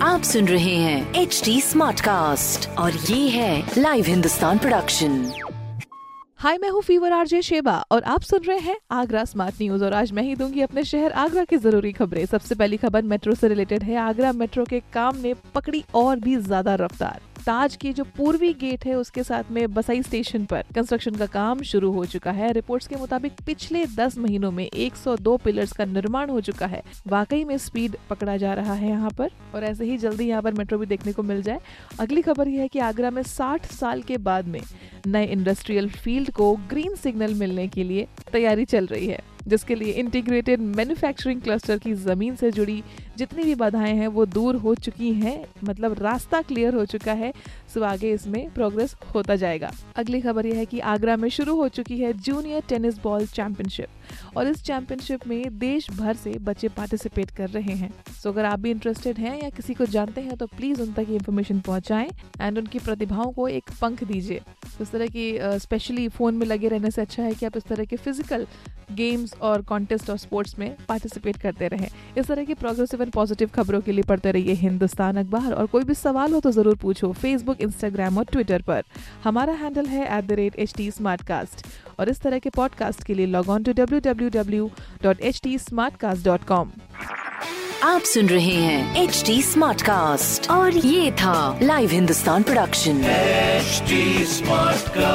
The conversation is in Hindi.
आप सुन रहे हैं एच डी स्मार्ट कास्ट और ये है लाइव हिंदुस्तान प्रोडक्शन हाय मैं हूँ फीवर आरजे शेबा और आप सुन रहे हैं आगरा स्मार्ट न्यूज़ और आज मैं ही दूँगी अपने शहर आगरा की ज़रूरी खबरें। सबसे पहली खबर मेट्रो से रिलेटेड है। आगरा मेट्रो के काम ने पकड़ी और भी ज़्यादा रफ्तार। ताज की जो पूर्वी गेट है, उसके साथ में बसई स्टेशन पर कंस्ट्रक्शन का काम शुरू हो चुका है। रिपोर्ट्स के मुताबिक पिछले 10 महीनों में 102 पिलर्स का निर्माण हो चुका है। वाकई में स्पीड पकड़ा जा रहा है यहाँ पर, और ऐसे ही जल्दी यहाँ पर मेट्रो भी देखने को मिल जाए। अगली खबर यह है कि आगरा में 60 साल के बाद में नए इंडस्ट्रियल फ़ील्ड को ग्रीन सिग्नल मिलने के लिए तैयारी चल रही है। जिसके लिए इंटीग्रेटेड मैन्युफैक्चरिंग क्लस्टर की ज़मीन से जुड़ी जितनी भी बाधाएँ हैं, वो दूर हो चुकी हैं मतलब रास्ता क्लियर हो चुका है, सो आगे इसमें प्रोग्रेस होता जाएगा। अगली खबर यह है कि आगरा में शुरू हो चुकी है जूनियर टेनिस बॉल चैंपियनशिप और इस चैंपियनशिप में देश भर से बच्चे पार्टिसिपेट कर रहे हैं। सो अगर आप भी इंटरेस्टेड हैं या किसी को जानते हैं तो प्लीज़ उन तक ये इन्फॉर्मेशन पहुंचाएँ एंड उनकी प्रतिभाओं को एक पंख दीजिए। इस तरह की स्पेशली फ़ोन में लगे रहने से अच्छा है कि आप इस तरह के फ़िज़िकल गेम्स और कॉन्टेस्ट और स्पोर्ट्स में पार्टिसिपेट करते रहें। इस तरह की प्रोग्रेसिव एंड पॉजिटिव खबरों के लिए पढ़ते रहिए हिंदुस्तान अखबार और कोई भी सवाल हो तो ज़रूर पूछो फेसबुक इंस्टाग्राम और ट्विटर पर। हमारा हैंडल है at the rate H T और इस तरह के पॉडकास्ट के लिए log on to W W W dot H T smart cast dot com आप सुन रहे हैं एच टी स्मार्ट कास्ट और ये था live Hindustan production HD Smartcast.